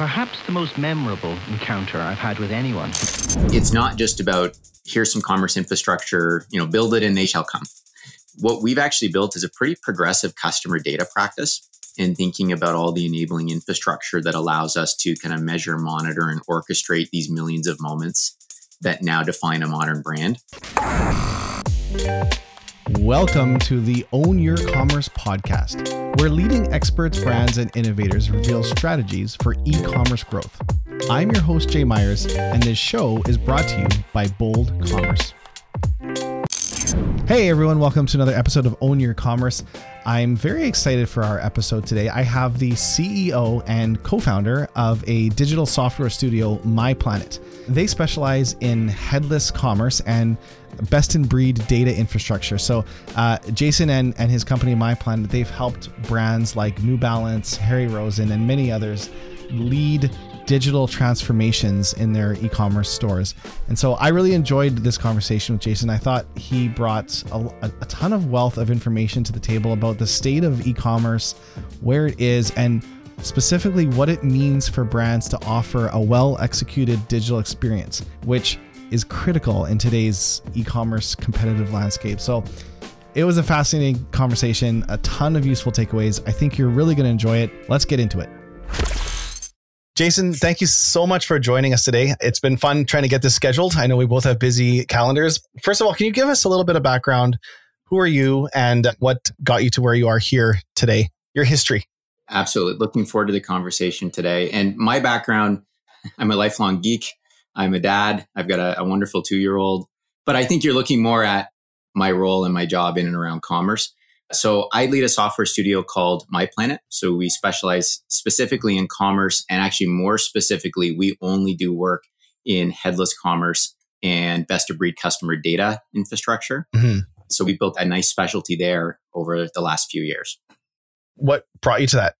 perhaps the most memorable encounter I've had with anyone. It's not just about here's some commerce infrastructure, you know, build it and they shall come. What we've actually built is a pretty progressive customer data practice in thinking about all the enabling infrastructure that allows us to kind of measure, monitor, and orchestrate these millions of moments that now define a modern brand. Welcome to the Own Your Commerce podcast, where leading experts, brands, and innovators reveal strategies for e commerce growth. I'm your host, Jay Myers, and this show is brought to you by Bold Commerce. Hey everyone, welcome to another episode of Own Your Commerce. I'm very excited for our episode today. I have the CEO and co founder of a digital software studio, My Planet. They specialize in headless commerce and best in breed data infrastructure. So, uh, Jason and, and his company, MyPlanet, they've helped brands like New Balance, Harry Rosen, and many others lead digital transformations in their e-commerce stores. And so I really enjoyed this conversation with Jason. I thought he brought a, a, ton of wealth of information to the table about the state of e-commerce, where it is, and specifically what it means for brands to offer a well-executed digital experience, which is critical in today's e-commerce competitive landscape. So it was a fascinating conversation, a ton of useful takeaways. I think you're really going to enjoy it. Let's get into it. Jason, thank you so much for joining us today. It's been fun trying to get this scheduled. I know we both have busy calendars. First of all, can you give us a little bit of background? Who are you and what got you to where you are here today? Your history. Absolutely. Looking forward to the conversation today. And my background, I'm a lifelong geek. I'm a dad. I've got a, a wonderful two year old. But I think you're looking more at my role and my job in and around commerce. So I lead a software studio called My Planet. So we specialize specifically in commerce and actually more specifically, we only do work in headless commerce and best of breed customer data infrastructure. Mm-hmm. So we built a nice specialty there over the last few years. What brought you to that?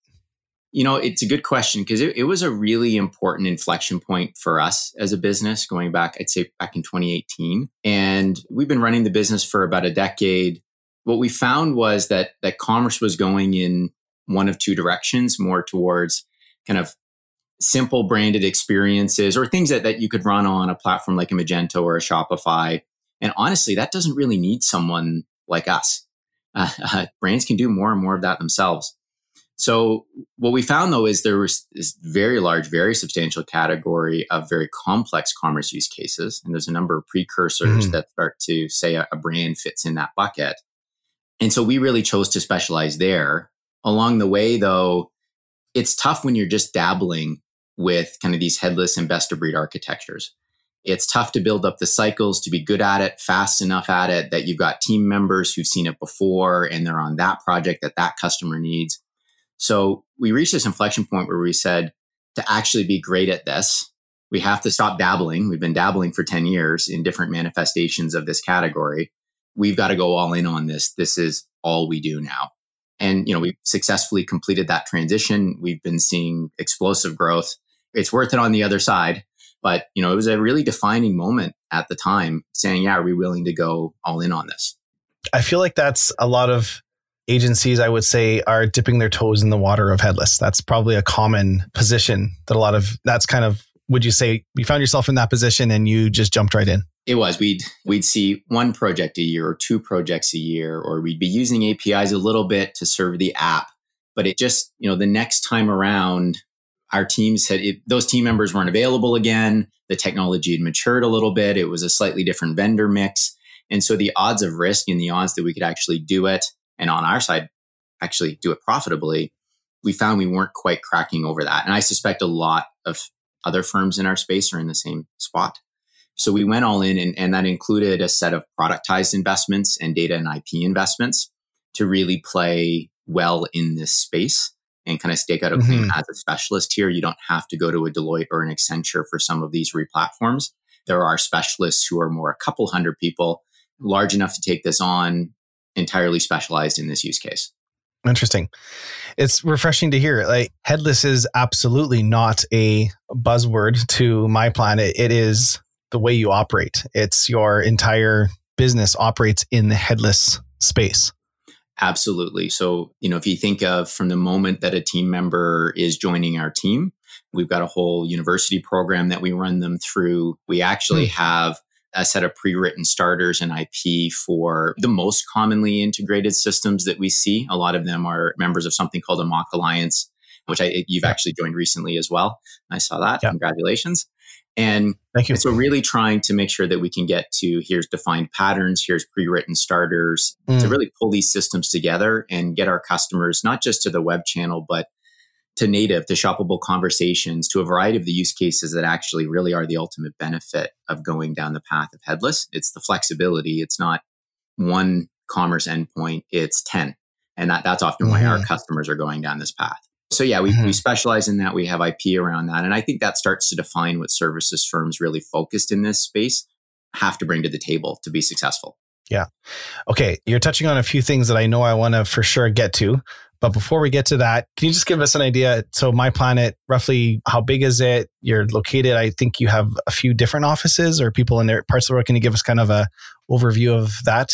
You know, it's a good question because it, it, was a really important inflection point for us as a business going back, I'd say back in 2018. And we've been running the business for about a decade what we found was that that commerce was going in one of two directions, more towards kind of simple branded experiences or things that, that you could run on a platform like a Magento or a Shopify. And honestly, that doesn't really need someone like us. Uh, uh, brands can do more and more of that themselves. So what we found though is there was this very large, very substantial category of very complex commerce use cases. And there's a number of precursors mm. that start to say a, a brand fits in that bucket. And so we really chose to specialize there. Along the way, though, it's tough when you're just dabbling with kind of these headless and best of breed architectures. It's tough to build up the cycles to be good at it, fast enough at it that you've got team members who've seen it before and they're on that project that that customer needs. So we reached this inflection point where we said to actually be great at this, we have to stop dabbling. We've been dabbling for 10 years in different manifestations of this category we've got to go all in on this. This is all we do now. And, you know, we've successfully completed that transition. We've been seeing explosive growth. It's worth it on the other side. But, you know, it was a really defining moment at the time saying, yeah, are we willing to go all in on this? I feel like that's a lot of agencies, I would say, are dipping their toes in the water of headless. That's probably a common position that a lot of, that's kind of, would you say you found yourself in that position and you just jumped right in? It was. We'd we'd see one project a year or two projects a year, or we'd be using APIs a little bit to serve the app. But it just, you know, the next time around, our team said it, those team members weren't available again. The technology had matured a little bit. It was a slightly different vendor mix. And so the odds of risk and the odds that we could actually do it and on our side, actually do it profitably, we found we weren't quite cracking over that. And I suspect a lot of other firms in our space are in the same spot. So we went all in, and, and that included a set of productized investments and data and IP investments to really play well in this space and kind of stake out a claim mm-hmm. as a specialist here. You don't have to go to a Deloitte or an Accenture for some of these replatforms. There are specialists who are more a couple hundred people, large enough to take this on, entirely specialized in this use case. Interesting. It's refreshing to hear. Like headless is absolutely not a buzzword to my planet. It is the way you operate. It's your entire business operates in the headless space. Absolutely. So, you know, if you think of from the moment that a team member is joining our team, we've got a whole university program that we run them through. We actually mm. have a set of pre-written starters and IP for the most commonly integrated systems that we see. A lot of them are members of something called a MACH Alliance, which I, you've yeah. actually joined recently as well. I saw that. Yeah. Congratulations. And Thank you. so really trying to make sure that we can get to here's defined patterns, here's pre-written starters mm. to really pull these systems together and get our customers not just to the web channel, but to native, to shoppable conversations, to a variety of the use cases that actually really are the ultimate benefit of going down the path of headless. It's the flexibility. It's not one commerce endpoint, it's 10. And that, that's often why our mm-hmm. customers are going down this path. So yeah, we, mm-hmm. we specialize in that. We have IP around that. And I think that starts to define what services firms really focused in this space have to bring to the table to be successful. Yeah. Okay. You're touching on a few things that I know I want to for sure get to. But before we get to that, can you just give us an idea? So, My Planet, roughly how big is it? You're located, I think you have a few different offices or people in their parts of the world. Can you give us kind of a overview of that?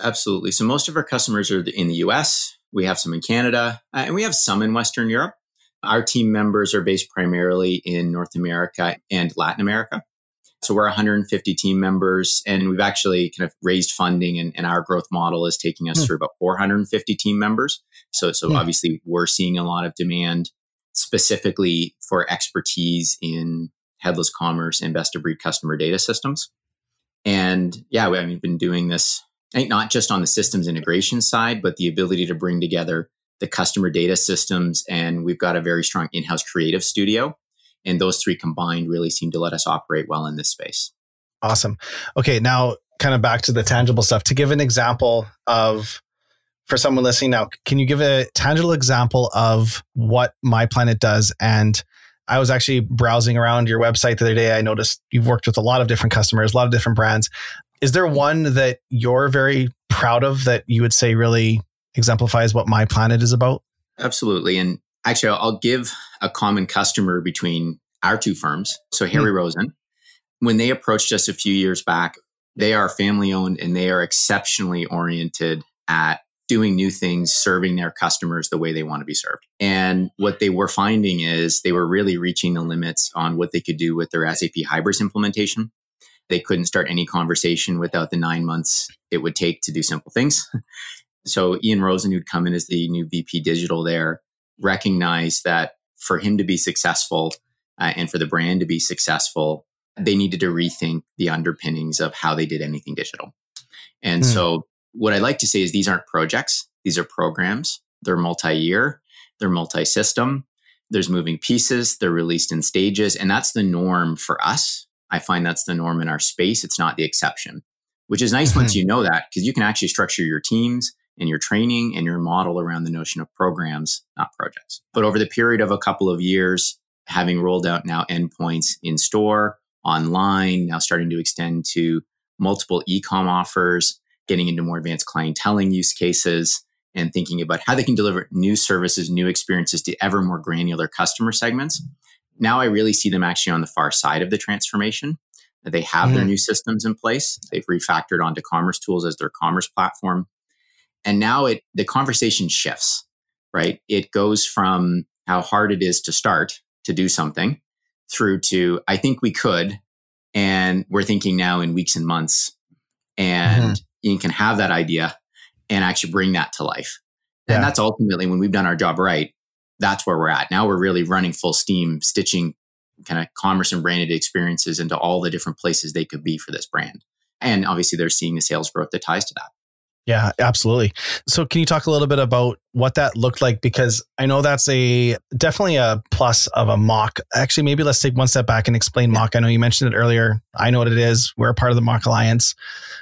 Absolutely. So, most of our customers are in the US. We have some in Canada, uh, and we have some in Western Europe. Our team members are based primarily in North America and Latin America. So we're 150 team members, and we've actually kind of raised funding, and, and our growth model is taking us mm. through about 450 team members. So, so mm. obviously, we're seeing a lot of demand specifically for expertise in headless commerce and best of breed customer data systems. And yeah, we've been doing this not just on the systems integration side, but the ability to bring together the customer data systems. And we've got a very strong in house creative studio. And those three combined really seem to let us operate well in this space. Awesome. Okay, now kind of back to the tangible stuff. To give an example of for someone listening now, can you give a tangible example of what My Planet does? And I was actually browsing around your website the other day. I noticed you've worked with a lot of different customers, a lot of different brands. Is there one that you're very proud of that you would say really exemplifies what My Planet is about? Absolutely. And actually, I'll give a common customer between our two firms. So, Harry mm. Rosen, when they approached us a few years back, they are family owned and they are exceptionally oriented at doing new things, serving their customers the way they want to be served. And what they were finding is they were really reaching the limits on what they could do with their SAP Hybris implementation. They couldn't start any conversation without the nine months it would take to do simple things. so Ian Rosen, who'd come in as the new VP digital there, recognized that for him to be successful uh, and for the brand to be successful, they needed to rethink the underpinnings of how they did anything digital. And mm. so, what I like to say is these aren't projects, these are programs. They're multi year, they're multi system, there's moving pieces, they're released in stages. And that's the norm for us. I find that's the norm in our space. It's not the exception, which is nice mm-hmm. once you know that because you can actually structure your teams and your training and your model around the notion of programs, not projects. But over the period of a couple of years, having rolled out now endpoints in store, online, now starting to extend to multiple e-com offers, getting into more advanced clienteling use cases, and thinking about how they can deliver new services, new experiences to ever more granular customer segments. Now I really see them actually on the far side of the transformation. They have mm-hmm. their new systems in place. They've refactored onto commercetools as their commerce platform. And now it the conversation shifts, right? It goes from how hard it is to start to do something through to I think we could. And we're thinking now in weeks and months. And mm-hmm. you can have that idea and actually bring that to life. Yeah. And that's ultimately when we've done our job right, that's where we're at. Now we're really running full steam, stitching kind of commerce and branded experiences into all the different places they could be for this brand. And obviously they're seeing the sales growth that ties to that. Yeah, absolutely. So can you talk a little bit about what that looked like? Because I know that's a definitely a plus of a MACH. Actually, maybe let's take one step back and explain MACH. I know you mentioned it earlier. I know what it is. We're a part of the MACH Alliance.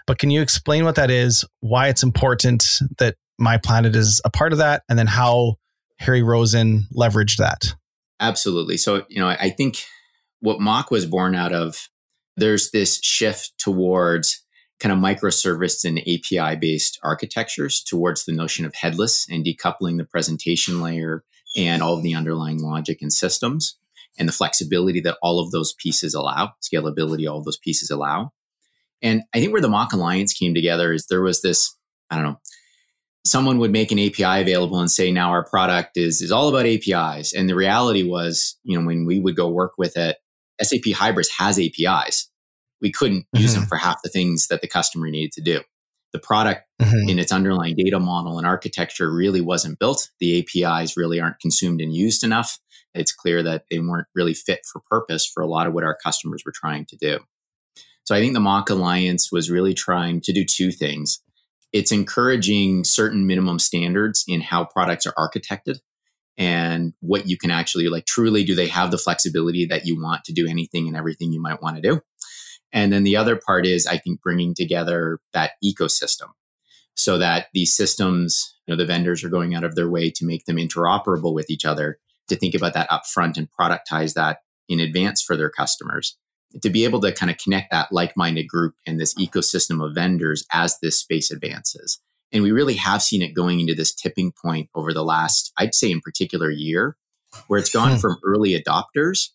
But can you explain what that is, why it's important that My Planet is a part of that, and then how Harry Rosen leveraged that? Absolutely. So, you know, I think what MACH was born out of, there's this shift towards kind of microservice and API based architectures towards the notion of headless and decoupling the presentation layer and all of the underlying logic and systems and the flexibility that all of those pieces allow, scalability, all of those pieces allow. And I think where the MACH Alliance came together is there was this, I don't know, someone would make an API available and say, now our product is, is all about APIs. And the reality was, you know, when we would go work with it, SAP Hybris has APIs. We couldn't mm-hmm. use them mm-hmm. for half the things that the customer needed to do. The product mm-hmm. in its underlying data model and architecture really wasn't built. The APIs really aren't consumed and used enough. It's clear that they weren't really fit for purpose for a lot of what our customers were trying to do. So I think the MACH Alliance was really trying to do two things. It's encouraging certain minimum standards in how products are architected and what you can actually like truly do they have the flexibility that you want to do anything and everything you might want to do. And then the other part is I think bringing together that ecosystem so that these systems, you know, the vendors are going out of their way to make them interoperable with each other, to think about that upfront and productize that in advance for their customers to be able to kind of connect that like-minded group and this ecosystem of vendors as this space advances. And we really have seen it going into this tipping point over the last, I'd say in particular year, where it's gone hmm. from early adopters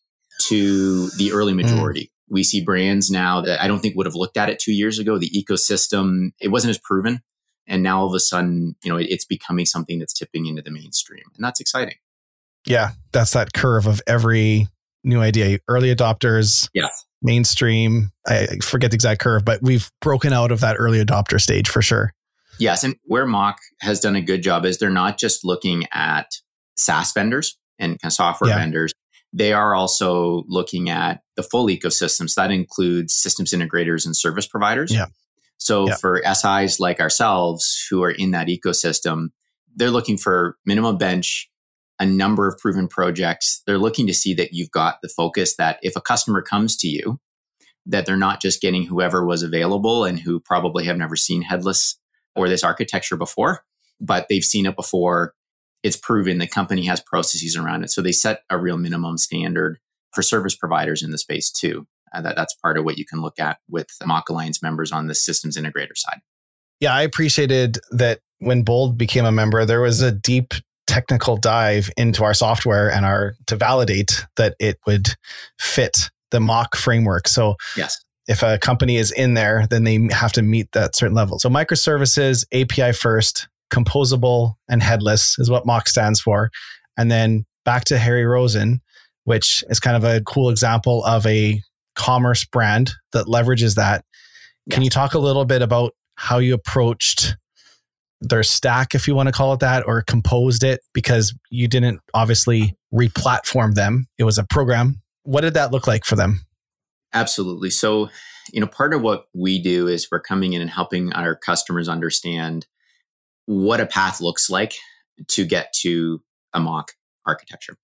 to the early hmm. majority. We see brands now that I don't think would have looked at it two years ago. The ecosystem, it wasn't as proven. And now all of a sudden, you know, it's becoming something that's tipping into the mainstream. And that's exciting. Yeah. That's that curve of every new idea. Early adopters, yeah. mainstream. I forget the exact curve, but we've broken out of that early adopter stage for sure. Yes. And where MACH has done a good job is they're not just looking at SaaS vendors and kind of software yeah. vendors. They are also looking at the full ecosystems. So that includes systems integrators and service providers. Yeah. So yeah. for SIs like ourselves who are in that ecosystem, they're looking for minimum bench a number of proven projects. They're looking to see that you've got the focus that if a customer comes to you, that they're not just getting whoever was available and who probably have never seen headless or this architecture before, but they've seen it before. It's proven the company has processes around it. So they set a real minimum standard for service providers in the space too. Uh, that, that's part of what you can look at with MACH Alliance members on the systems integrator side. Yeah, I appreciated that when Bold became a member, there was a deep technical dive into our software and our to validate that it would fit the MACH framework. So yes. If a company is in there, then they have to meet that certain level. So microservices, API first, composable, and headless is what MACH stands for. And then back to Harry Rosen, which is kind of a cool example of a commerce brand that leverages that. Can you talk a little bit about how you approached their stack, if you want to call it that, or composed it because you didn't obviously replatform them. It was a program. What did that look like for them? Absolutely. So, you know, part of what we do is we're coming in and helping our customers understand what a path looks like to get to a MACH architecture.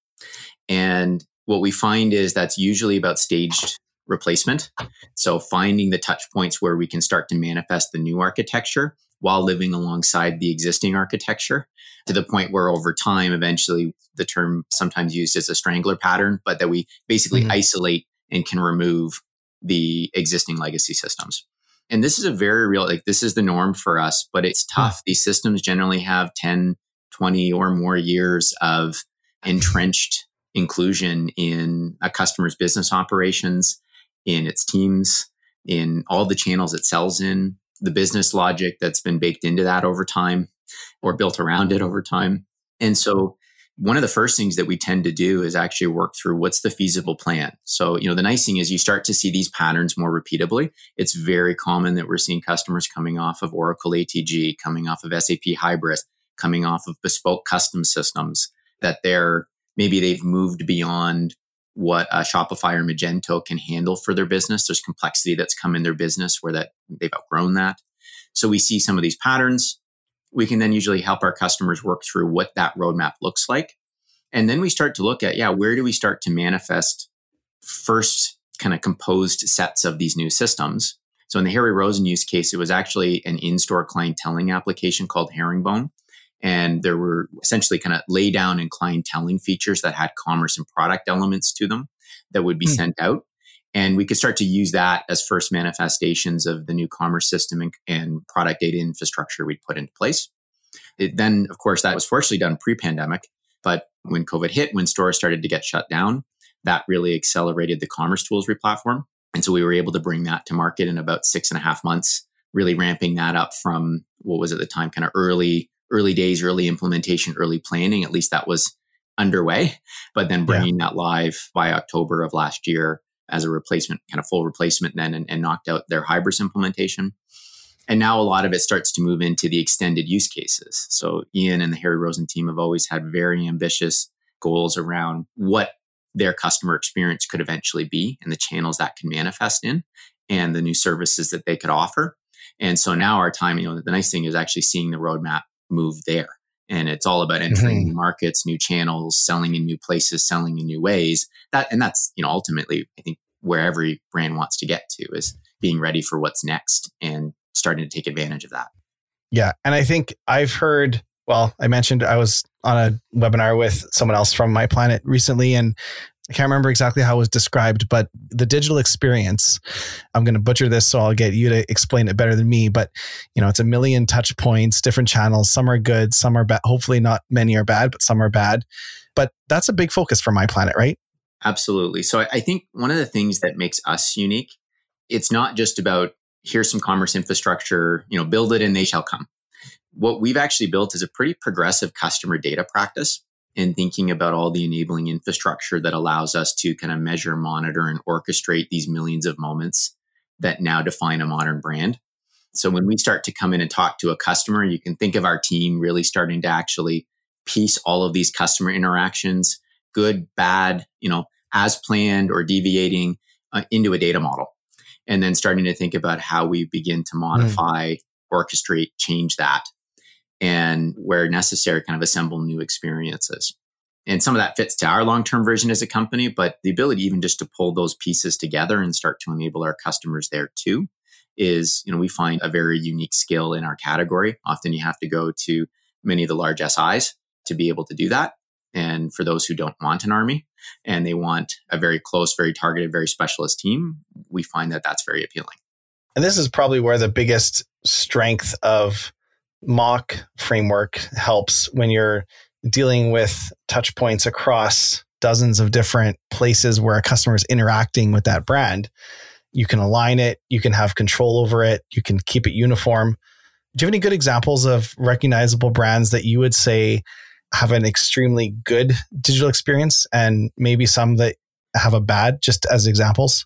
And what we find is that's usually about staged replacement. So finding the touch points where we can start to manifest the new architecture while living alongside the existing architecture to the point where over time, eventually the term sometimes used as a strangler pattern, but that we basically mm-hmm. isolate and can remove the existing legacy systems. And this is a very real, like this is the norm for us, but it's hmm. tough. These systems generally have 10, 20 or more years of entrenched inclusion in a customer's business operations, in its teams, in all the channels it sells in, the business logic that's been baked into that over time or built around it over time. And so one of the first things that we tend to do is actually work through what's the feasible plan. So, you know, the nice thing is you start to see these patterns more repeatably. It's very common that we're seeing customers coming off of Oracle ATG, coming off of SAP Hybris, coming off of bespoke custom systems that they're maybe they've moved beyond what a Shopify or Magento can handle for their business. There's complexity that's come in their business where that they've outgrown that. So we see some of these patterns. We can then usually help our customers work through what that roadmap looks like. And then we start to look at, yeah, where do we start to manifest first kind of composed sets of these new systems? So in the Harry Rosen use case, it was actually an in-store clienteling application called Herringbone and there were essentially kind of lay down and clienteling features that had commerce and product elements to them that would be mm. sent out. And we could start to use that as first manifestations of the new commerce system and, and product data infrastructure we'd put into place. It, then, of course, that was fortunately done pre pandemic. But when COVID hit, when stores started to get shut down, that really accelerated the commercetools replatform. And so we were able to bring that to market in about six and a half months, really ramping that up from what was at the time kind of early early days, early implementation, early planning. At least that was underway. But then bringing yeah. that live by October of last year as a replacement, kind of full replacement then, and, and knocked out their Hybris implementation. And now a lot of it starts to move into the extended use cases. So Ian and the Harry Rosen team have always had very ambitious goals around what their customer experience could eventually be and the channels that can manifest in and the new services that they could offer. And so now our time, you know, the nice thing is actually seeing the roadmap move there. And it's all about entering mm-hmm. new markets, new channels, selling in new places, selling in new ways. That and that's, you know, ultimately I think where every brand wants to get to is being ready for what's next and starting to take advantage of that. Yeah. And I think I've heard, well, I mentioned I was on a webinar with someone else from My Planet recently, and I can't remember exactly how it was described, but the digital experience, I'm going to butcher this, so I'll get you to explain it better than me. But, you know, it's a million touch points, different channels. Some are good, some are bad. Hopefully, not many are bad, but some are bad. But that's a big focus for My Planet, right? Absolutely. So I think one of the things that makes us unique, it's not just about here's some commerce infrastructure, you know, build it and they shall come. What we've actually built is a pretty progressive customer data practice in thinking about all the enabling infrastructure that allows us to kind of measure, monitor, and orchestrate these millions of moments that now define a modern brand. So when we start to come in and talk to a customer, you can think of our team really starting to actually piece all of these customer interactions, good, bad, you know, as planned or deviating uh, into a data model and then starting to think about how we begin to hmm. modify, mm. orchestrate, change that, and where necessary, kind of assemble new experiences. And some of that fits to our long term version as a company, but the ability even just to pull those pieces together and start to enable our customers there too is, you know, we find a very unique skill in our category. Often you have to go to many of the large SIs to be able to do that. And for those who don't want an army and they want a very close, very targeted, very specialist team, we find that that's very appealing. And this is probably where the biggest strength of MACH framework helps when you're dealing with touch points across dozens of different places where a customer is interacting with that brand. You can align it, you can have control over it, you can keep it uniform. Do you have any good examples of recognizable brands that you would say have an extremely good digital experience and maybe some that have a bad, just as examples?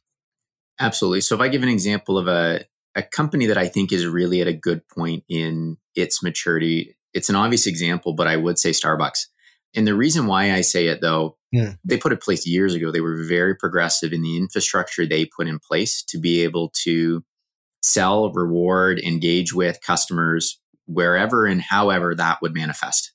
Absolutely. So if I give an example of a, a company that I think is really at a good point in its maturity, it's an obvious example, but I would say Starbucks. And the reason why I say it though, mm. they put it place years ago. They were very progressive in the infrastructure they put in place to be able to sell, reward, engage with customers wherever and however that would manifest.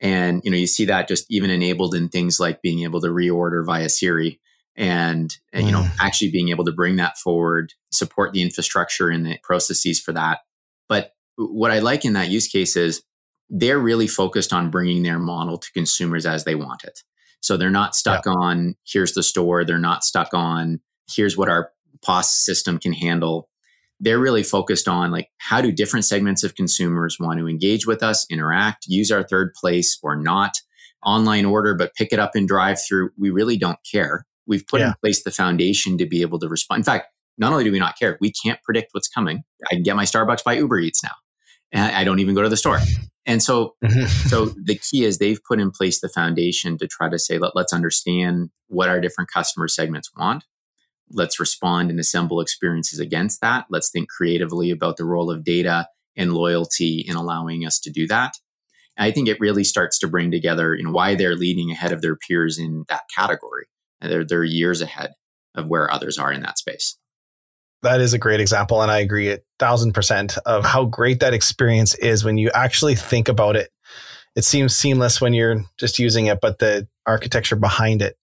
And you know, you see that just even enabled in things like being able to reorder via Siri and, and you know, mm. actually being able to bring that forward, support the infrastructure and the processes for that. But what I like in that use case is they're really focused on bringing their model to consumers as they want it. So they're not stuck yeah. on here's the store, they're not stuck on here's what our POS system can handle they're really focused on like how do different segments of consumers want to engage with us, interact, use our third place or not, online order, but pick it up in drive through. We really don't care. We've put yeah. in place the foundation to be able to respond. In fact, not only do we not care, we can't predict what's coming. I can get my Starbucks by Uber Eats now. And I don't even go to the store. And so, mm-hmm. so the key is they've put in place the foundation to try to say, Let, let's understand what our different customer segments want let's respond and assemble experiences against that. Let's think creatively about the role of data and loyalty in allowing us to do that. And I think it really starts to bring together you know, why they're leading ahead of their peers in that category. They're, they're years ahead of where others are in that space. That is a great example. And I agree a thousand percent of how great that experience is when you actually think about it. It seems seamless when you're just using it, but the architecture behind it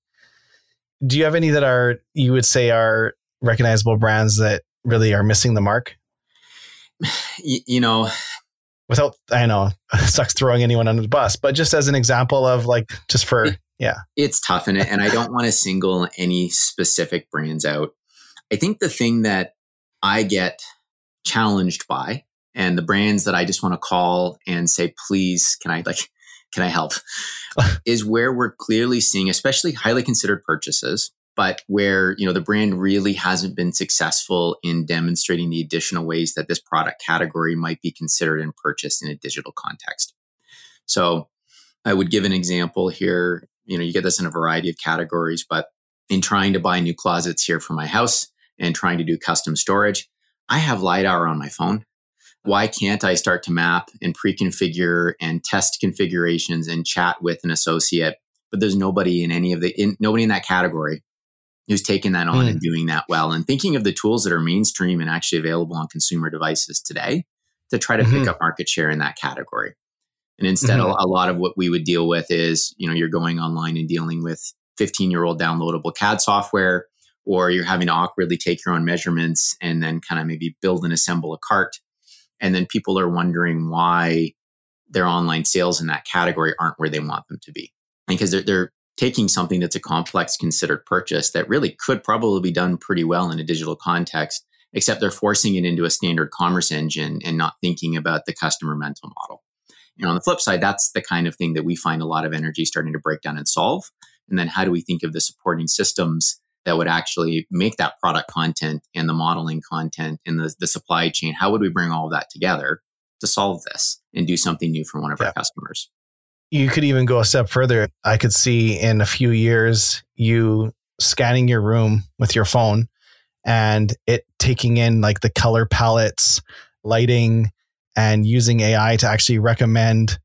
do you have any that are you would say are recognizable brands that really are missing the mark? You, you know, without I know sucks throwing anyone under the bus, but just as an example of like just for yeah, it's tough in it, and I don't want to single any specific brands out. I think the thing that I get challenged by, and the brands that I just want to call and say, please, can I like can I help? is where we're clearly seeing, especially highly considered purchases, but where you know the brand really hasn't been successful in demonstrating the additional ways that this product category might be considered and purchased in a digital context. So I would give an example here. You know, you get this in a variety of categories, but in trying to buy new closets here for my house and trying to do custom storage, I have LiDAR on my phone. Why can't I start to map and pre configure and test configurations and chat with an associate? But there's nobody in any of the, in, nobody in that category who's taking that on mm. and doing that well. And thinking of the tools that are mainstream and actually available on consumer devices today to try to mm-hmm. pick up market share in that category. And instead, mm-hmm. a, a lot of what we would deal with is, you know, you're going online and dealing with 15 year old downloadable CAD software, or you're having to awkwardly take your own measurements and then kind of maybe build and assemble a cart. And then people are wondering why their online sales in that category aren't where they want them to be. Because they're, they're taking something that's a complex considered purchase that really could probably be done pretty well in a digital context, except they're forcing it into a standard commerce engine and not thinking about the customer mental model. And on the flip side, that's the kind of thing that we find a lot of energy starting to break down and solve. And then how do we think of the supporting systems that would actually make that product content and the modeling content and the, the supply chain? How would we bring all of that together to solve this and do something new for one of yeah. our customers? You could even go a step further. I could see in a few years you scanning your room with your phone and it taking in like the color palettes, lighting, and using AI to actually recommend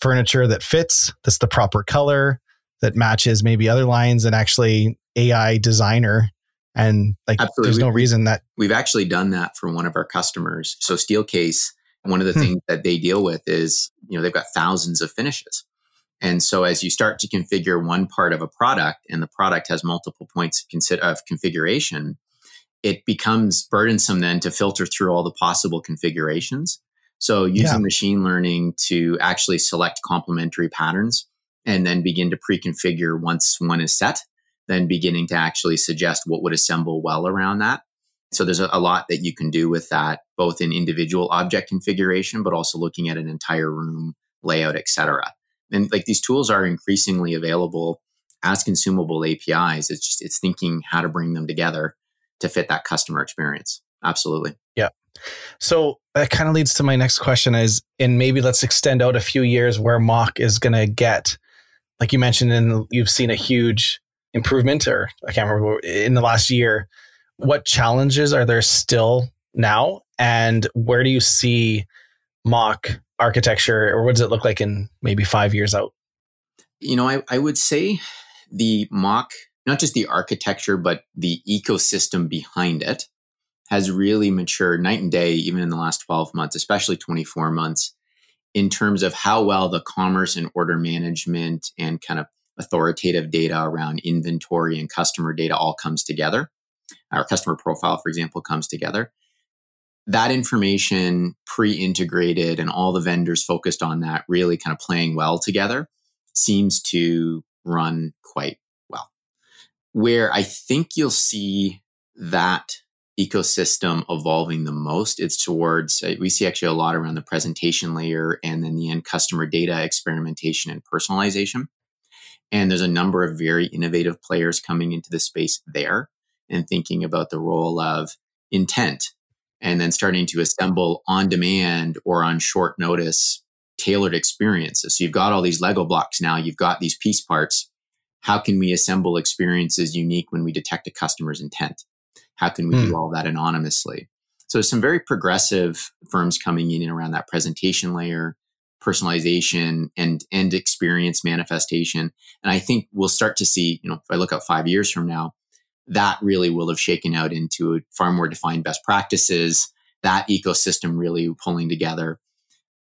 furniture that fits, that's the proper color, that matches maybe other lines, and actually AI designer. And like, Absolutely. there's no reason that we've actually done that for one of our customers. So, Steelcase, one of the hmm. things that they deal with is, you know, they've got thousands of finishes. And so, as you start to configure one part of a product and the product has multiple points of configuration, it becomes burdensome then to filter through all the possible configurations. So using yeah. machine learning to actually select complementary patterns and then begin to pre-configure once one is set, then beginning to actually suggest what would assemble well around that. So there's a, lot that you can do with that, both in individual object configuration, but also looking at an entire room layout, etc. And like these tools are increasingly available as consumable APIs. It's just it's thinking how to bring them together to fit that customer experience. Absolutely. Yeah. So that kind of leads to my next question is, and maybe let's extend out a few years where MACH is going to get, like you mentioned, and you've seen a huge improvement, or I can't remember in the last year. What challenges are there still now, and where do you see MACH architecture, or what does it look like in maybe five years out? You know, I, I would say the MACH, not just the architecture, but the ecosystem behind it has really matured night and day, even in the last 12 months, especially 24 months, in terms of how well the commerce and order management and kind of authoritative data around inventory and customer data all comes together. Our customer profile, for example, comes together. That information pre integrated and all the vendors focused on that really kind of playing well together seems to run quite well. where I think you'll see that ecosystem evolving the most it's towards uh, we see actually a lot around the presentation layer and then the end customer data experimentation and personalization and there's a number of very innovative players coming into the space there and thinking about the role of intent and then starting to assemble on demand or on short notice tailored experiences so you've got all these lego blocks now you've got these piece parts how can we assemble experiences unique when we detect a customer's intent? How can we do hmm. all that anonymously? So some very progressive firms coming in and around that presentation layer, personalization and end experience manifestation. And I think we'll start to see, you know, if I look out five years from now, that really will have shaken out into far more defined best practices, that ecosystem really pulling together.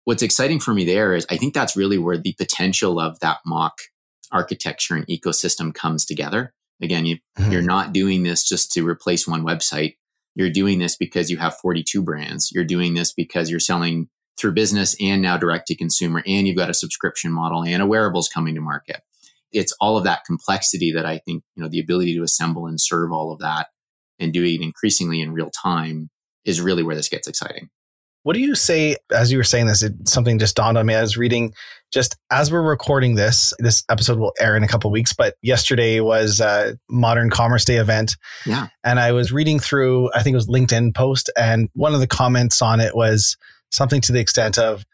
What's exciting for me there is I think that's really where the potential of that MACH architecture and ecosystem comes together. Again, you, mm-hmm. you're not doing this just to replace one website. You're doing this because you have 42 brands. You're doing this because you're selling through business and now direct to consumer, and you've got a subscription model and a wearables coming to market. It's all of that complexity that I think, you know, the ability to assemble and serve all of that and do it increasingly in real time is really where this gets exciting. What do you say as you were saying this? It, something just dawned on me. I was reading just as we're recording this. This episode will air in a couple weeks, but yesterday was a Modern Commerce Day event. Yeah, and I was reading through. I think it was LinkedIn post, and one of the comments on it was something to the extent of,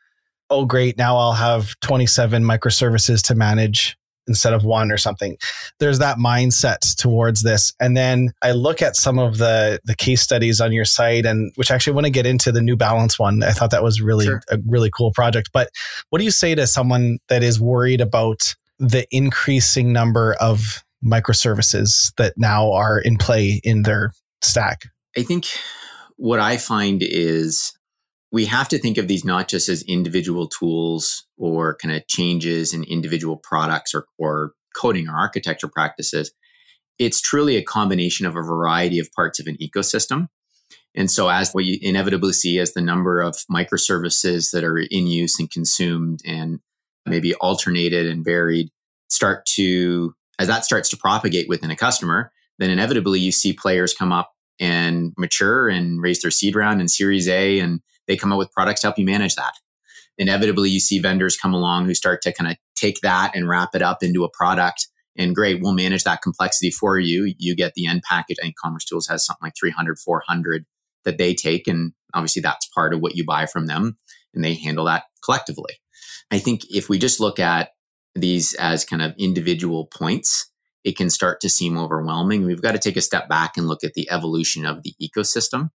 oh, great, now I'll have 27 microservices to manage instead of one or something. There's that mindset towards this. And then I look at some of the the case studies on your site and which actually want to get into the New Balance one. I thought that was really sure. a really cool project. But what do you say to someone that is worried about the increasing number of microservices that now are in play in their stack? I think what I find is we have to think of these not just as individual tools or kind of changes in individual products or, or coding or architecture practices. It's truly a combination of a variety of parts of an ecosystem. And so, as what you inevitably see as the number of microservices that are in use and consumed and maybe alternated and varied start to, as that starts to propagate within a customer, then inevitably you see players come up and mature and raise their seed round and series A and they come up with products to help you manage that. Inevitably, you see vendors come along who start to kind of take that and wrap it up into a product. And great, we'll manage that complexity for you. You get the end package. Think commercetools has something like 300, 400 that they take. And obviously, that's part of what you buy from them. And they handle that collectively. I think if we just look at these as kind of individual points, it can start to seem overwhelming. We've got to take a step back and look at the evolution of the ecosystem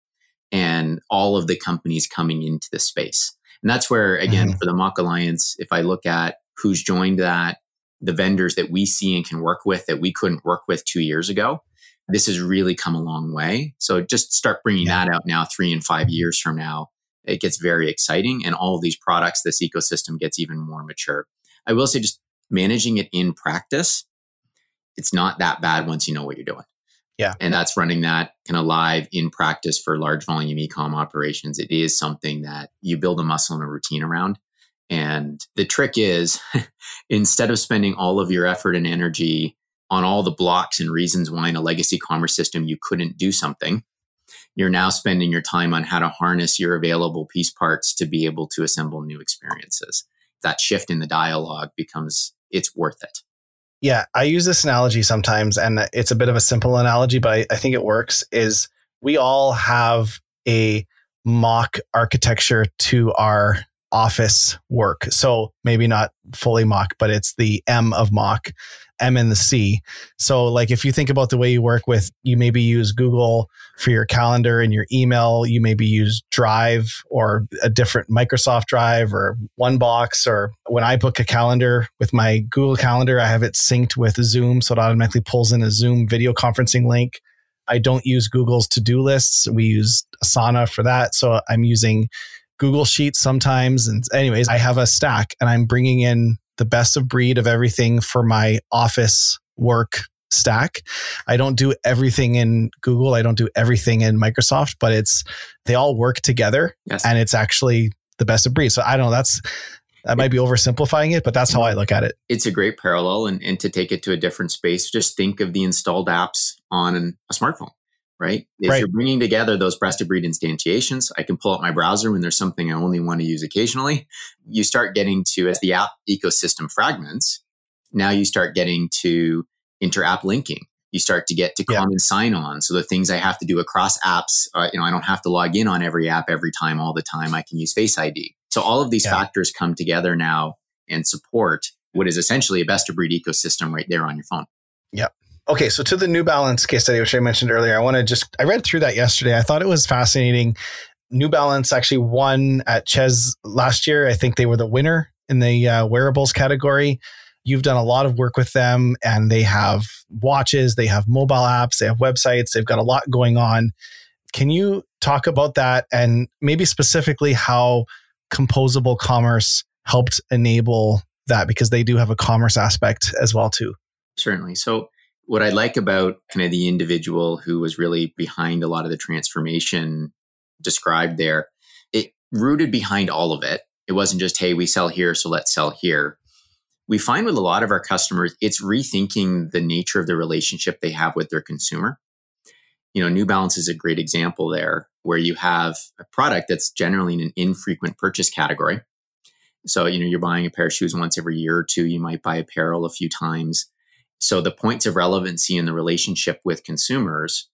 and all of the companies coming into the space. And that's where, again, mm-hmm. for the MACH Alliance, if I look at who's joined that, the vendors that we see and can work with that we couldn't work with two years ago, this has really come a long way. So just start bringing yeah. that out now, three and five years from now. It gets very exciting. And all of these products, this ecosystem gets even more mature. I will say, just managing it in practice, it's not that bad once you know what you're doing. Yeah. And that's running that kind of live in practice for large volume ecom operations. It is something that you build a muscle and a routine around. And the trick is instead of spending all of your effort and energy on all the blocks and reasons why in a legacy commerce system you couldn't do something, you're now spending your time on how to harness your available piece parts to be able to assemble new experiences. That shift in the dialogue becomes it's worth it. Yeah, I use this analogy sometimes, and it's a bit of a simple analogy, but I, I think it works. Is we all have a MACH architecture to our office work. So maybe not fully MACH, but it's the M of MACH. M and the C. So, like, if you think about the way you work with, you maybe use Google for your calendar and your email. You maybe use Drive or a different Microsoft Drive or OneBox. Or when I book a calendar with my Google Calendar, I have it synced with Zoom. So it automatically pulls in a Zoom video conferencing link. I don't use Google's to do lists. We use Asana for that. So I'm using Google Sheets sometimes. And, anyways, I have a stack and I'm bringing in the best of breed of everything for my office work stack. I don't do everything in Google. I don't do everything in Microsoft, but it's they all work together yes. and it's actually the best of breed. So I don't know, that's that might be oversimplifying it, but that's how I look at it. It's a great parallel and, and to take it to a different space, just think of the installed apps on a smartphone right? If right. you're bringing together those best of breed instantiations, I can pull up my browser when there's something I only want to use occasionally. You start getting to, as the app ecosystem fragments, now you start getting to inter app linking. You start to get to yeah. common sign on. So the things I have to do across apps, uh, you know, I don't have to log in on every app every time, all the time. I can use Face ID. So all of these yeah. factors come together now and support what is essentially a best of breed ecosystem right there on your phone. Yep. Okay, so to the New Balance case study, which I mentioned earlier, I want to just I read through that yesterday. I thought it was fascinating. New Balance actually won at CES last year. I think they were the winner in the uh, wearables category. You've done a lot of work with them, and they have watches, they have mobile apps, they have websites, they've got a lot going on. Can you talk about that and maybe specifically how composable commerce helped enable that because they do have a commerce aspect as well too? Certainly. So what I like about kind of the individual who was really behind a lot of the transformation described there, it rooted behind all of it. It wasn't just, hey, we sell here, so let's sell here. We find with a lot of our customers, it's rethinking the nature of the relationship they have with their consumer. You know, New Balance is a great example there where you have a product that's generally in an infrequent purchase category. So, you know, you're buying a pair of shoes once every year or two, you might buy apparel a few times so the points of relevancy in the relationship with consumers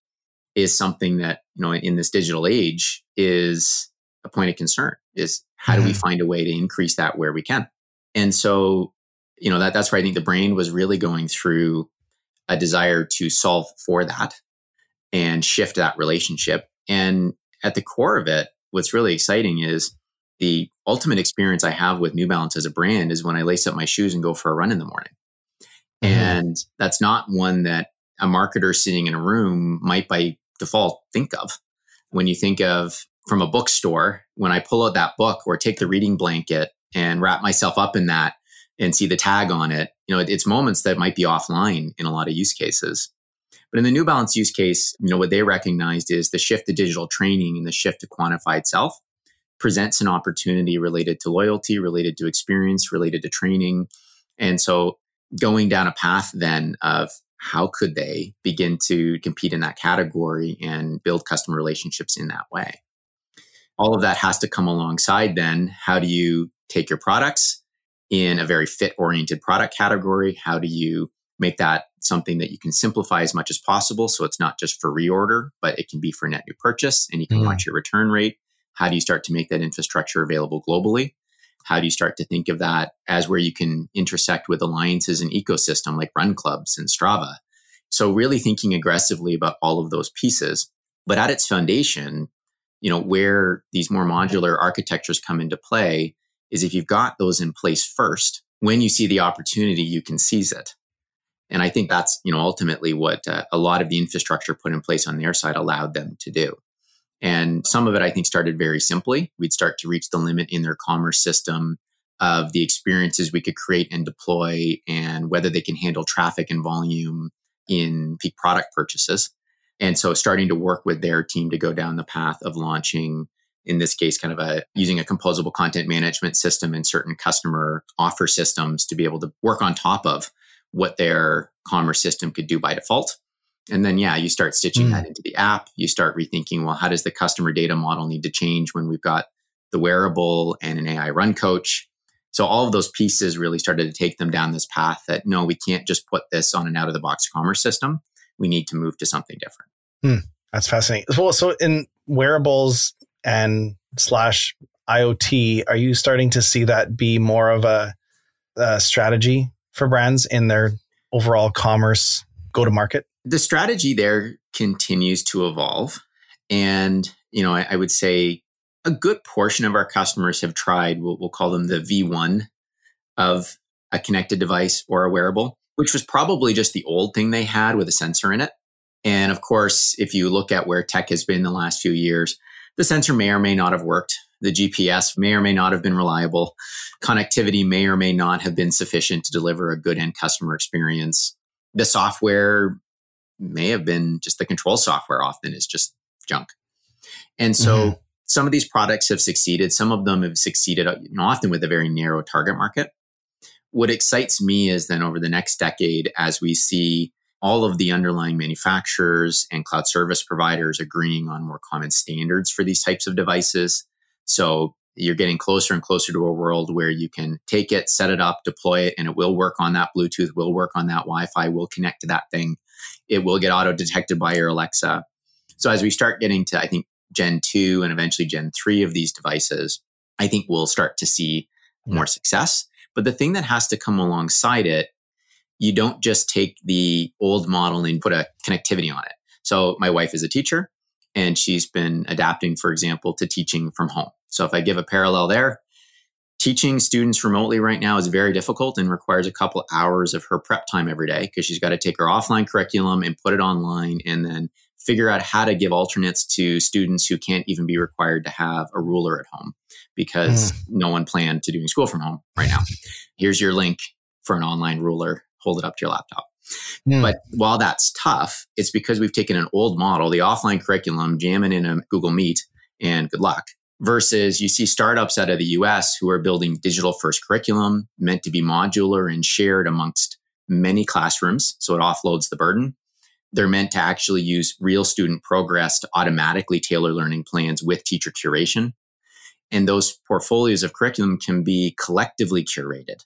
is something that, you know, in this digital age is a point of concern is how mm-hmm. do we mm-hmm. find a way to increase that where we can? And so, you know, that that's where I think the brain was really going through a desire to solve for that and shift that relationship. And at the core of it, what's really exciting is the ultimate experience I have with New Balance as a brand is when I lace up my shoes and go for a run in the morning. Mm-hmm. And that's not one that a marketer sitting in a room might by default think of. When you think of from a bookstore, when I pull out that book or take the reading blanket and wrap myself up in that and see the tag on it, you know, it's moments that might be offline in a lot of use cases. But in the New Balance use case, you know, what they recognized is the shift to digital training and the shift to quantified self presents an opportunity related to loyalty, related to experience, related to training. And so going down a path then of how could they begin to compete in that category and build customer relationships in that way? All of that has to come alongside then how do you take your products in a very fit oriented product category? How do you make that something that you can simplify as much as possible so it's not just for reorder, but it can be for net new purchase and you can mm. watch your return rate? How do you start to make that infrastructure available globally? How do you start to think of that as where you can intersect with alliances and ecosystem like run clubs and Strava? So really thinking aggressively about all of those pieces. But at its foundation, you know, where these more modular architectures come into play is if you've got those in place first, when you see the opportunity, you can seize it. And I think that's, you know, ultimately what uh, a lot of the infrastructure put in place on their side allowed them to do. And some of it, I think, started very simply. We'd start to reach the limit in their commerce system of the experiences we could create and deploy and whether they can handle traffic and volume in peak product purchases. And so starting to work with their team to go down the path of launching, in this case, kind of a using a composable content management system and certain customer offer systems to be able to work on top of what their commerce system could do by default. And then, yeah, you start stitching mm. that into the app. You start rethinking, well, how does the customer data model need to change when we've got the wearable and an AI run coach? So all of those pieces really started to take them down this path that no, we can't just put this on an out of the box commerce system. We need to move to something different. Hmm, that's fascinating. Well, so in wearables and slash IoT, are you starting to see that be more of a, a strategy for brands in their overall commerce go to market? The strategy there continues to evolve. And, you know, I, I would say a good portion of our customers have tried, we'll, we'll call them the V1 of a connected device or a wearable, which was probably just the old thing they had with a sensor in it. And of course, if you look at where tech has been the last few years, the sensor may or may not have worked. The GPS may or may not have been reliable. Connectivity may or may not have been sufficient to deliver a good end customer experience. The software may have been just the control software often is just junk. And so mm-hmm. some of these products have succeeded. Some of them have succeeded you know, often with a very narrow target market. What excites me is then over the next decade, as we see all of the underlying manufacturers and cloud service providers agreeing on more common standards for these types of devices. So you're getting closer and closer to a world where you can take it, set it up, deploy it, and it will work on that Bluetooth, will work on that Wi Fi, will connect to that thing. It will get auto detected by your Alexa. So as we start getting to, I think, Gen 2 and eventually Gen 3 of these devices, I think we'll start to see more success. But the thing that has to come alongside it you don't just take the old model and put a connectivity on it. So my wife is a teacher and she's been adapting, for example, to teaching from home. So if I give a parallel there, teaching students remotely right now is very difficult and requires a couple hours of her prep time every day because she's got to take her offline curriculum and put it online and then figure out how to give alternates to students who can't even be required to have a ruler at home because mm. no one planned to doing school from home right now. Here's your link for an online ruler hold it up to your laptop. Mm. But while that's tough, it's because we've taken an old model, the offline curriculum, jamming in a Google Meet, and good luck. Versus you see startups out of the US who are building digital first curriculum meant to be modular and shared amongst many classrooms. So it offloads the burden. They're meant to actually use real student progress to automatically tailor learning plans with teacher curation. And those portfolios of curriculum can be collectively curated.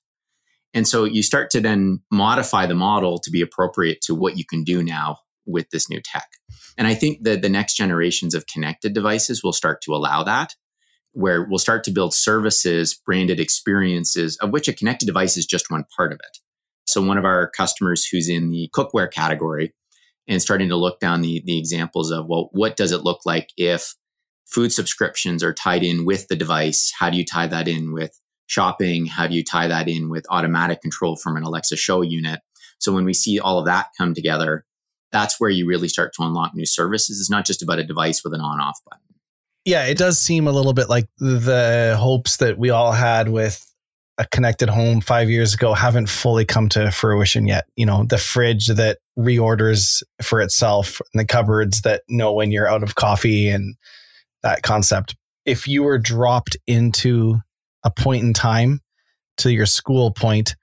And so you start to then modify the model to be appropriate to what you can do now with this new tech. And I think that the next generations of connected devices will start to allow that where we'll start to build services, branded experiences, of which a connected device is just one part of it. So, one of our customers who's in the cookware category and starting to look down the, the examples of, well, what does it look like if food subscriptions are tied in with the device? How do you tie that in with shopping? How do you tie that in with automatic control from an Alexa show unit? So, when we see all of that come together, that's where you really start to unlock new services. It's not just about a device with an on off button. Yeah, it does seem a little bit like the hopes that we all had with a connected home five years ago haven't fully come to fruition yet. You know, the fridge that reorders for itself and the cupboards that know when you're out of coffee and that concept. If you were dropped into a point in time to your school point,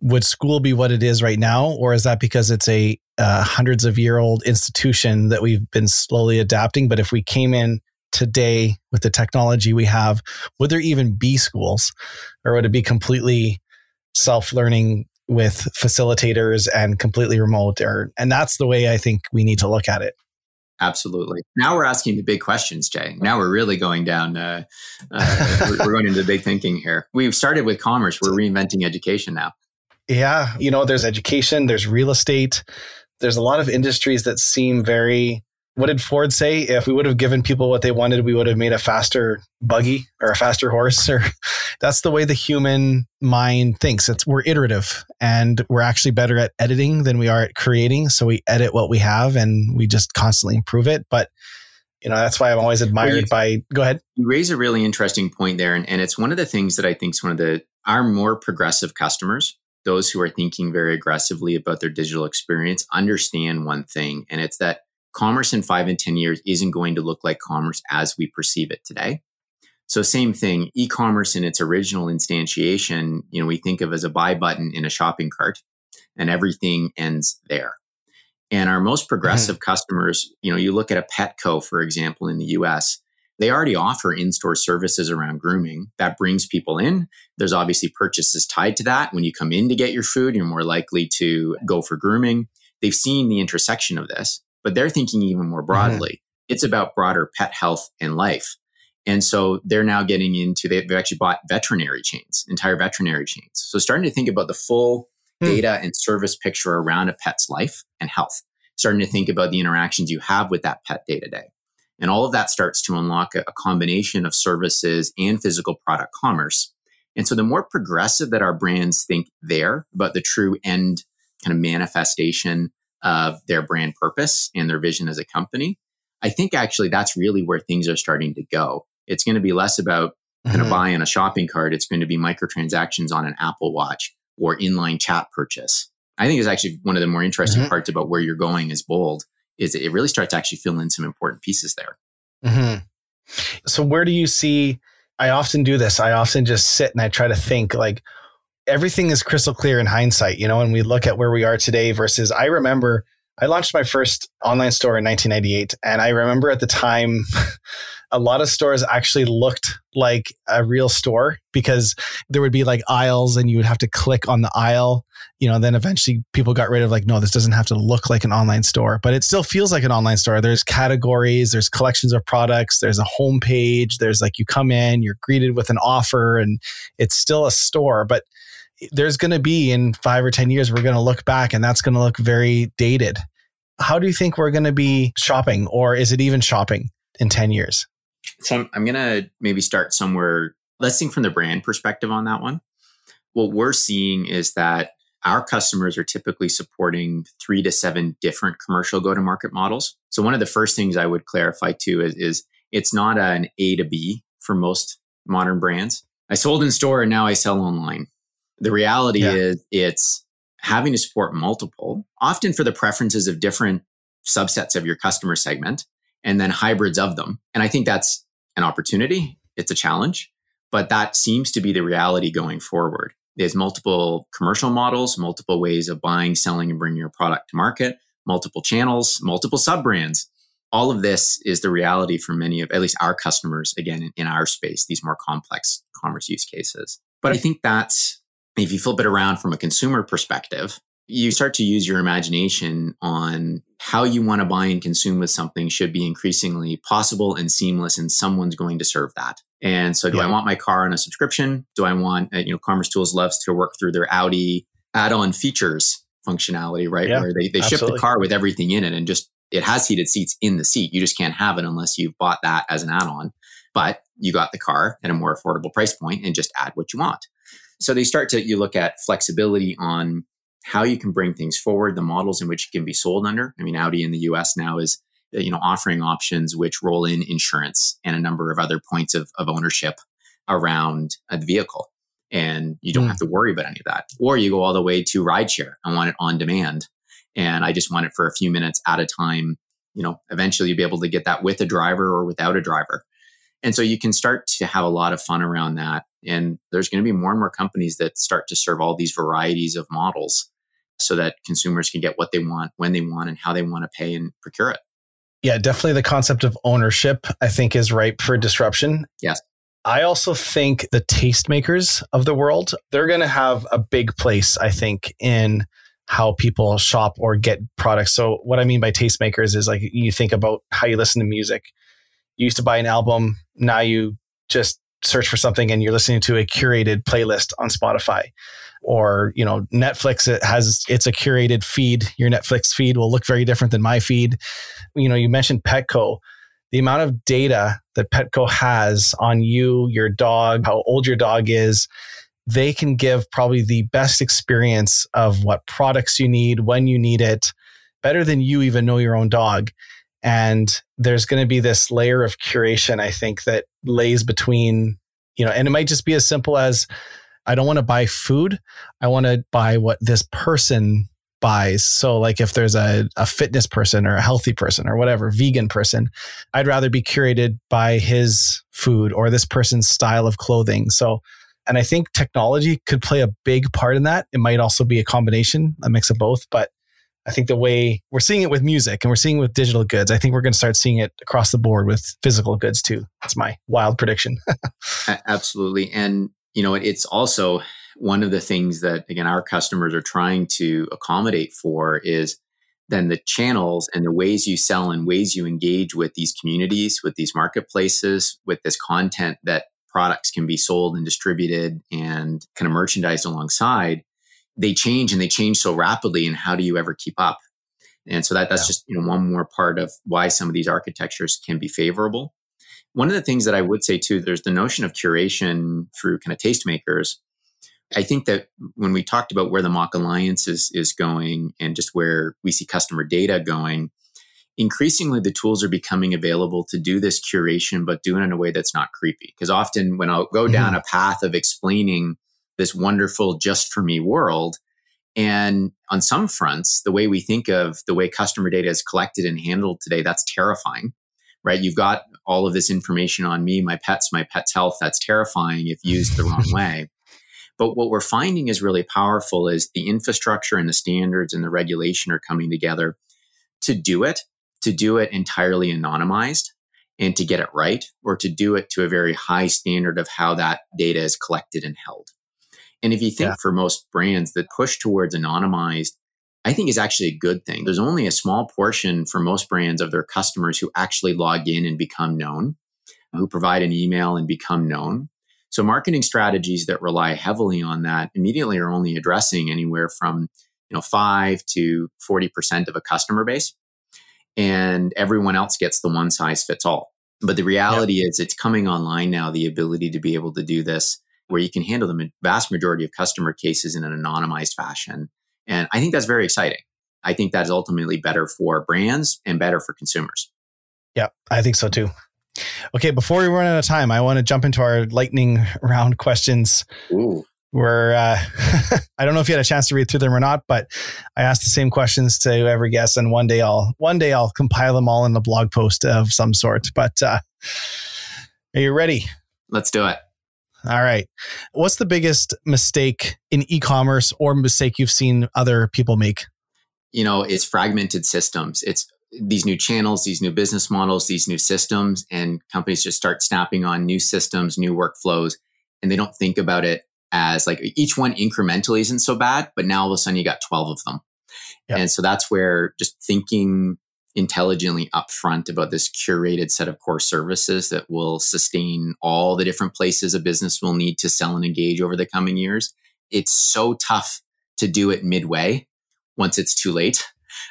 would school be what it is right now? Or is that because it's a uh, hundreds of year old institution that we've been slowly adapting? But if we came in today with the technology we have, would there even be schools or would it be completely self learning with facilitators and completely remote or and that's the way I think we need to look at it. Absolutely. Now we're asking the big questions, Jay. Now we're really going down. Uh, uh, we're going into big thinking here. We've started with commerce. We're reinventing education now. Yeah, you know, there's education, there's real estate, there's a lot of industries that seem very what did Ford say? If we would have given people what they wanted, we would have made a faster buggy or a faster horse. Or that's the way the human mind thinks. It's we're iterative and we're actually better at editing than we are at creating. So we edit what we have and we just constantly improve it. But you know, that's why I'm always admired well, you, by go ahead. You raise a really interesting point there. And, and it's one of the things that I think is one of the our more progressive customers, those who are thinking very aggressively about their digital experience, understand one thing. And it's that commerce in five and 10 years isn't going to look like commerce as we perceive it today. So same thing, e-commerce in its original instantiation, you know, we think of as a buy button in a shopping cart and everything ends there. And our most progressive mm-hmm. customers, you know, you look at a Petco, for example, in the US, they already offer in-store services around grooming that brings people in. There's obviously purchases tied to that. When you come in to get your food, you're more likely to go for grooming. They've seen the intersection of this but they're thinking even more mm-hmm. broadly. Mm-hmm. It's about broader pet health and life. And so they're now getting into, they've actually bought veterinary chains, entire veterinary chains. So starting to think about the full mm. data and service picture around a pet's life and health, starting to think about the interactions you have with that pet day to day. And all of that starts to unlock a, a combination of services and physical product commerce. And so the more progressive that our brands think there about the true end kind of manifestation of their brand purpose and their vision as a company, I think actually that's really where things are starting to go. It's going to be less about kind of buying a shopping cart. It's going to be microtransactions on an Apple Watch or inline chat purchase. I think is actually one of the more interesting mm-hmm. parts about where you're going is bold is it really starts to actually fill in some important pieces there. Mm-hmm. So where do you see? I often do this. I often just sit and I try to think like, everything is crystal clear in hindsight, you know, and we look at where we are today versus I remember I launched my first online store in 1998. And I remember at the time, a lot of stores actually looked like a real store because there would be like aisles and you would have to click on the aisle. You know, then eventually people got rid of like, no, this doesn't have to look like an online store, but it still feels like an online store. There's categories, there's collections of products, there's a home page, there's like you come in, you're greeted with an offer, and it's still a store. But there's going to be in five or 10 years, we're going to look back and that's going to look very dated. How do you think we're going to be shopping, or is it even shopping in 10 years? So I'm, I'm going to maybe start somewhere. Let's think from the brand perspective on that one. What we're seeing is that our customers are typically supporting three to seven different commercial go to market models. So, one of the first things I would clarify too is, is it's not an A to B for most modern brands. I sold in store and now I sell online. The reality yeah. is it's having to support multiple, often for the preferences of different subsets of your customer segment, and then hybrids of them. And I think that's an opportunity. It's a challenge, but that seems to be the reality going forward. There's multiple commercial models, multiple ways of buying, selling, and bringing your product to market, multiple channels, multiple sub brands. All of this is the reality for many of at least our customers, again, in, our space, these more complex commerce use cases. But I think that's if you flip it around from a consumer perspective, you start to use your imagination on how you want to buy and consume with something should be increasingly possible and seamless and someone's going to serve that. And so do yeah. i want my car on a subscription? Do i want uh, you know commercetools loves to work through their audi add-on features functionality right yeah, where they, they ship the car with everything in it and just it has heated seats in the seat. You just can't have it unless you've bought that as an add-on. But you got the car at a more affordable price point and just add what you want. So they start to you look at flexibility on how you can bring things forward, the models in which it can be sold under. I mean, Audi in the US now is uh, you know offering options which roll in insurance and a number of other points of, of ownership around a vehicle. And you don't mm. have to worry about any of that. Or you go all the way to rideshare. I want it on demand. And i just want it for a few minutes at a time. You know eventually you'll be able to get that with a driver or without a driver. And so you can start to have a lot of fun around that. And there's going to be more and more companies that start to serve all these varieties of models so that consumers can get what they want, when they want, and how they want to pay and procure it. Yeah, definitely the concept of ownership, I think, is ripe for disruption. Yes. I also think the tastemakers of the world, they're going to have a big place, I think, in how people shop or get products. So, what I mean by tastemakers is like you think about how you listen to music. You used to buy an album, now you just search for something and you're listening to a curated playlist on Spotify or you know netflix it has it's a curated feed. Your netflix feed will look very different than my feed. You know you mentioned petco. The amount of data that petco has on you your dog how old your dog is they can give probably the best experience of what products you need when you need it better than you even know your own dog. And there's going to be this layer of curation i think that lays between you know and it might just be as simple as I don't want to buy food. I want to buy what this person buys. So, like if there's a, a fitness person or a healthy person or whatever, vegan person, I'd rather be curated by his food or this person's style of clothing. So, and I think technology could play a big part in that. It might also be a combination, a mix of both. But I think the way we're seeing it with music and we're seeing it with digital goods, I think we're going to start seeing it across the board with physical goods too. That's my wild prediction. Absolutely. And you know, it's also one of the things that, again, our customers are trying to accommodate for is then the channels and the ways you sell and ways you engage with these communities, with these marketplaces, with this content that products can be sold and distributed and kind of merchandised alongside, they change and they change so rapidly. And how do you ever keep up? And so that that's yeah. just you know one more part of why some of these architectures can be favorable. One of the things that I would say too, there's the notion of curation through kind of tastemakers. I think that when we talked about where the MACH Alliance is, is going and just where we see customer data going, increasingly the tools are becoming available to do this curation, but do it in a way that's not creepy. Because often when I'll go down mm-hmm. a path of explaining this wonderful just for me world, and on some fronts, the way we think of the way customer data is collected and handled today, that's terrifying right? You've got all of this information on me, my pets, my pet's health. That's terrifying if used the wrong way. But what we're finding is really powerful is the infrastructure and the standards and the regulation are coming together to do it, to do it entirely anonymized and to get it right, or to do it to a very high standard of how that data is collected and held. And if you think yeah. for most brands that push towards anonymized I think is actually a good thing. There's only a small portion for most brands of their customers who actually log in and become known, who provide an email and become known. So marketing strategies that rely heavily on that immediately are only addressing anywhere from, you know, 5 to 40% of a customer base. And everyone else gets the one size fits all. But the reality is it's coming online now the ability to be able to do this where you can handle the vast majority of customer cases in an anonymized fashion and I think that's very exciting. I think that's ultimately better for brands and better for consumers. Yeah, I think so too. Okay, before we run out of time, I want to jump into our lightning round questions. Ooh. Where uh, I don't know if you had a chance to read through them or not, but I asked the same questions to every guest, and one day I'll one day I'll compile them all in a blog post of some sort. But uh, are you ready? Let's do it. All right. What's the biggest mistake in e commerce or mistake you've seen other people make? You know, it's fragmented systems. It's these new channels, these new business models, these new systems, and companies just start snapping on new systems, new workflows, and they don't think about it as like each one incrementally isn't so bad, but now all of a sudden you got 12 of them. Yep. And so that's where just thinking intelligently upfront about this curated set of core services that will sustain all the different places a business will need to sell and engage over the coming years. It's so tough to do it midway once it's too late.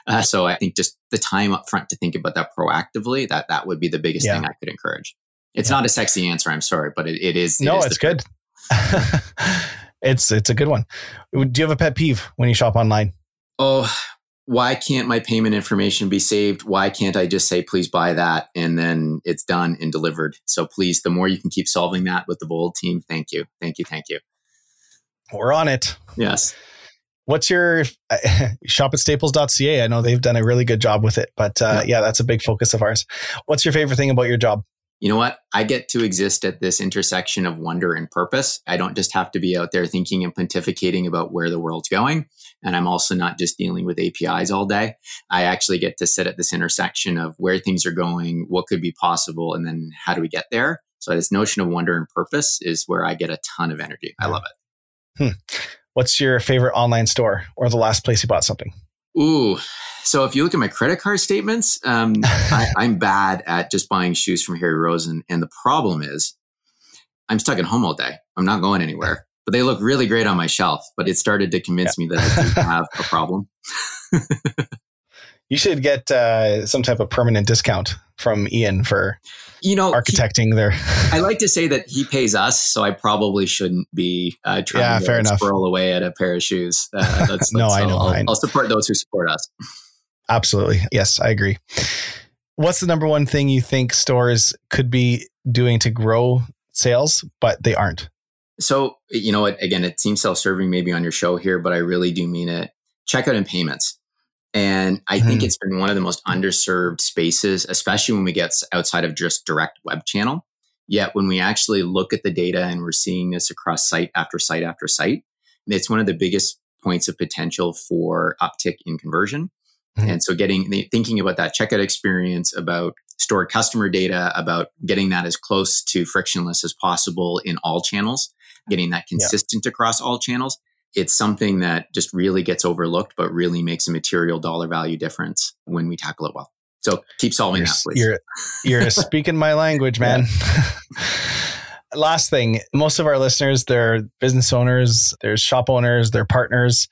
Uh, so I think just the time upfront to think about that proactively, that that would be the biggest yeah. thing I could encourage. It's yeah. not a sexy answer, I'm sorry, but it, it is. No, it is it's good. it's it's a good one. Do you have a pet peeve when you shop online? Oh, why can't my payment information be saved? Why can't I just say, please buy that? And then it's done and delivered. So please, the more you can keep solving that with the Bold team, thank you. Thank you. Thank you. We're on it. Yes. What's your uh, shop at staples.ca? I know they've done a really good job with it, but uh, yeah. yeah, that's a big focus of ours. What's your favorite thing about your job? you know what? I get to exist at this intersection of wonder and purpose. I don't just have to be out there thinking and pontificating about where the world's going. And I'm also not just dealing with APIs all day. I actually get to sit at this intersection of where things are going, what could be possible, and then how do we get there? So, this notion of wonder and purpose is where I get a ton of energy. I love it. Hmm. What's your favorite online store or the last place you bought something? Ooh, so if you look at my credit card statements, um, I, am bad at just buying shoes from Harry Rosen, and the problem is, I'm stuck at home all day. I'm not going anywhere, but they look really great on my shelf. But it started to convince yeah. me that I do have a problem. you should get uh, some type of permanent discount from Ian for you know architecting he, there. I like to say that he pays us, so I probably shouldn't be uh, trying yeah, to fair enough. squirrel away at a pair of shoes. Uh, that's, that's, no, I know, I'll, I know. I'll support those who support us. Absolutely, yes, I agree. What's the number one thing you think stores could be doing to grow sales, but they aren't? So, you know what? Again, it seems self serving maybe on your show here, but I really do mean it. Checkout and payments. And I mm-hmm. think it's been one of the most underserved spaces, especially when we get outside of just direct web channel. Yet when we actually look at the data and we're seeing this across site after site after site, it's one of the biggest points of potential for uptick in conversion. Mm-hmm. And so getting thinking about that checkout experience, about stored customer data, about getting that as close to frictionless as possible in all channels, getting that consistent yeah. across all channels it's something that just really gets overlooked, but really makes a material dollar value difference when we tackle it well. So keep solving you're, that, please. You're, you're speaking my language, man. Last thing, most of our listeners, they're business owners, they're shop owners, they're partners.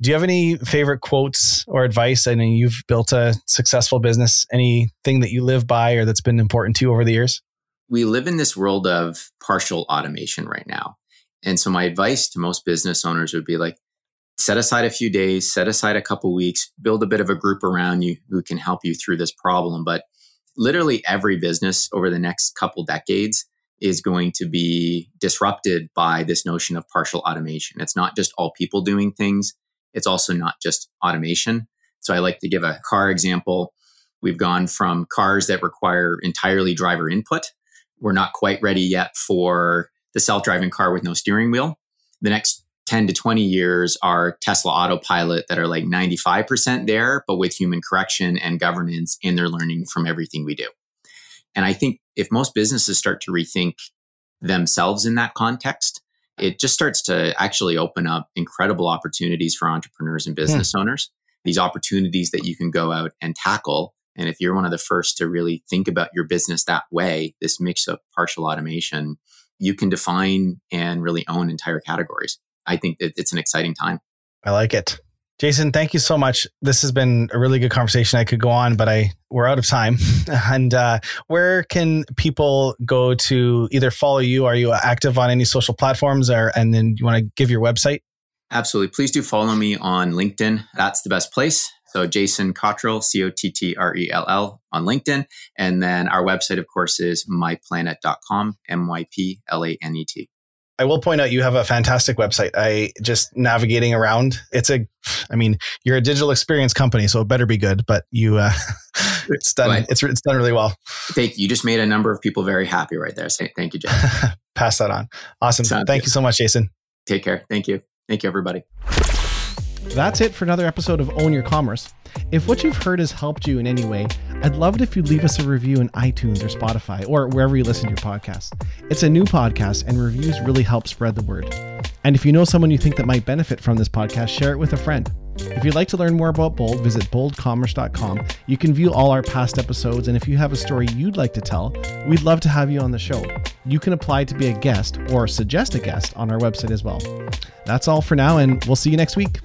Do you have any favorite quotes or advice? I know you've built a successful business. Anything that you live by or that's been important to you over the years? We live in this world of partial automation right now. And so my advice to most business owners would be like, set aside a few days, set aside a couple weeks, build a bit of a group around you who can help you through this problem. But literally every business over the next couple decades is going to be disrupted by this notion of partial automation. It's not just all people doing things. It's also not just automation. So I like to give a car example. We've gone from cars that require entirely driver input. We're not quite ready yet for the self-driving car with no steering wheel. The next 10 to 20 years are Tesla autopilot that are like 95% there, but with human correction and governance, and they're learning from everything we do. And I think if most businesses start to rethink themselves in that context, it just starts to actually open up incredible opportunities for entrepreneurs and hmm. business owners. These opportunities that you can go out and tackle. And if you're one of the first to really think about your business that way, this mix of partial automation you can define and really own entire categories. I think that it's an exciting time. I like it. Jason, thank you so much. This has been a really good conversation. I could go on, but I we're out of time. and uh, where can people go to either follow you? Are you active on any social platforms, or and then you want to give your website? Absolutely. Please do follow me on LinkedIn. That's the best place. So Jason Cottrell, C O T T R E L L on LinkedIn. And then our website, of course, is myplanet.com, M Y P L A N E T. I will point out you have a fantastic website. I just navigating around. It's a, I mean, you're a digital experience company, so it better be good. But you, uh, it's done. It's it's done really well. Thank you. You just made a number of people very happy right there. So thank you, Jason. Pass that on. Awesome. Sounds thank good. you so much, Jason. Take care. Thank you. Thank you, everybody. That's it for another episode of Own Your Commerce. If what you've heard has helped you in any way, I'd love it if you'd leave us a review in iTunes or Spotify or wherever you listen to your podcast. It's a new podcast, and reviews really help spread the word. And if you know someone you think that might benefit from this podcast, share it with a friend. If you'd like to learn more about Bold, visit boldcommerce.com. You can view all our past episodes, and if you have a story you'd like to tell, we'd love to have you on the show. You can apply to be a guest or suggest a guest on our website as well. That's all for now, and we'll see you next week.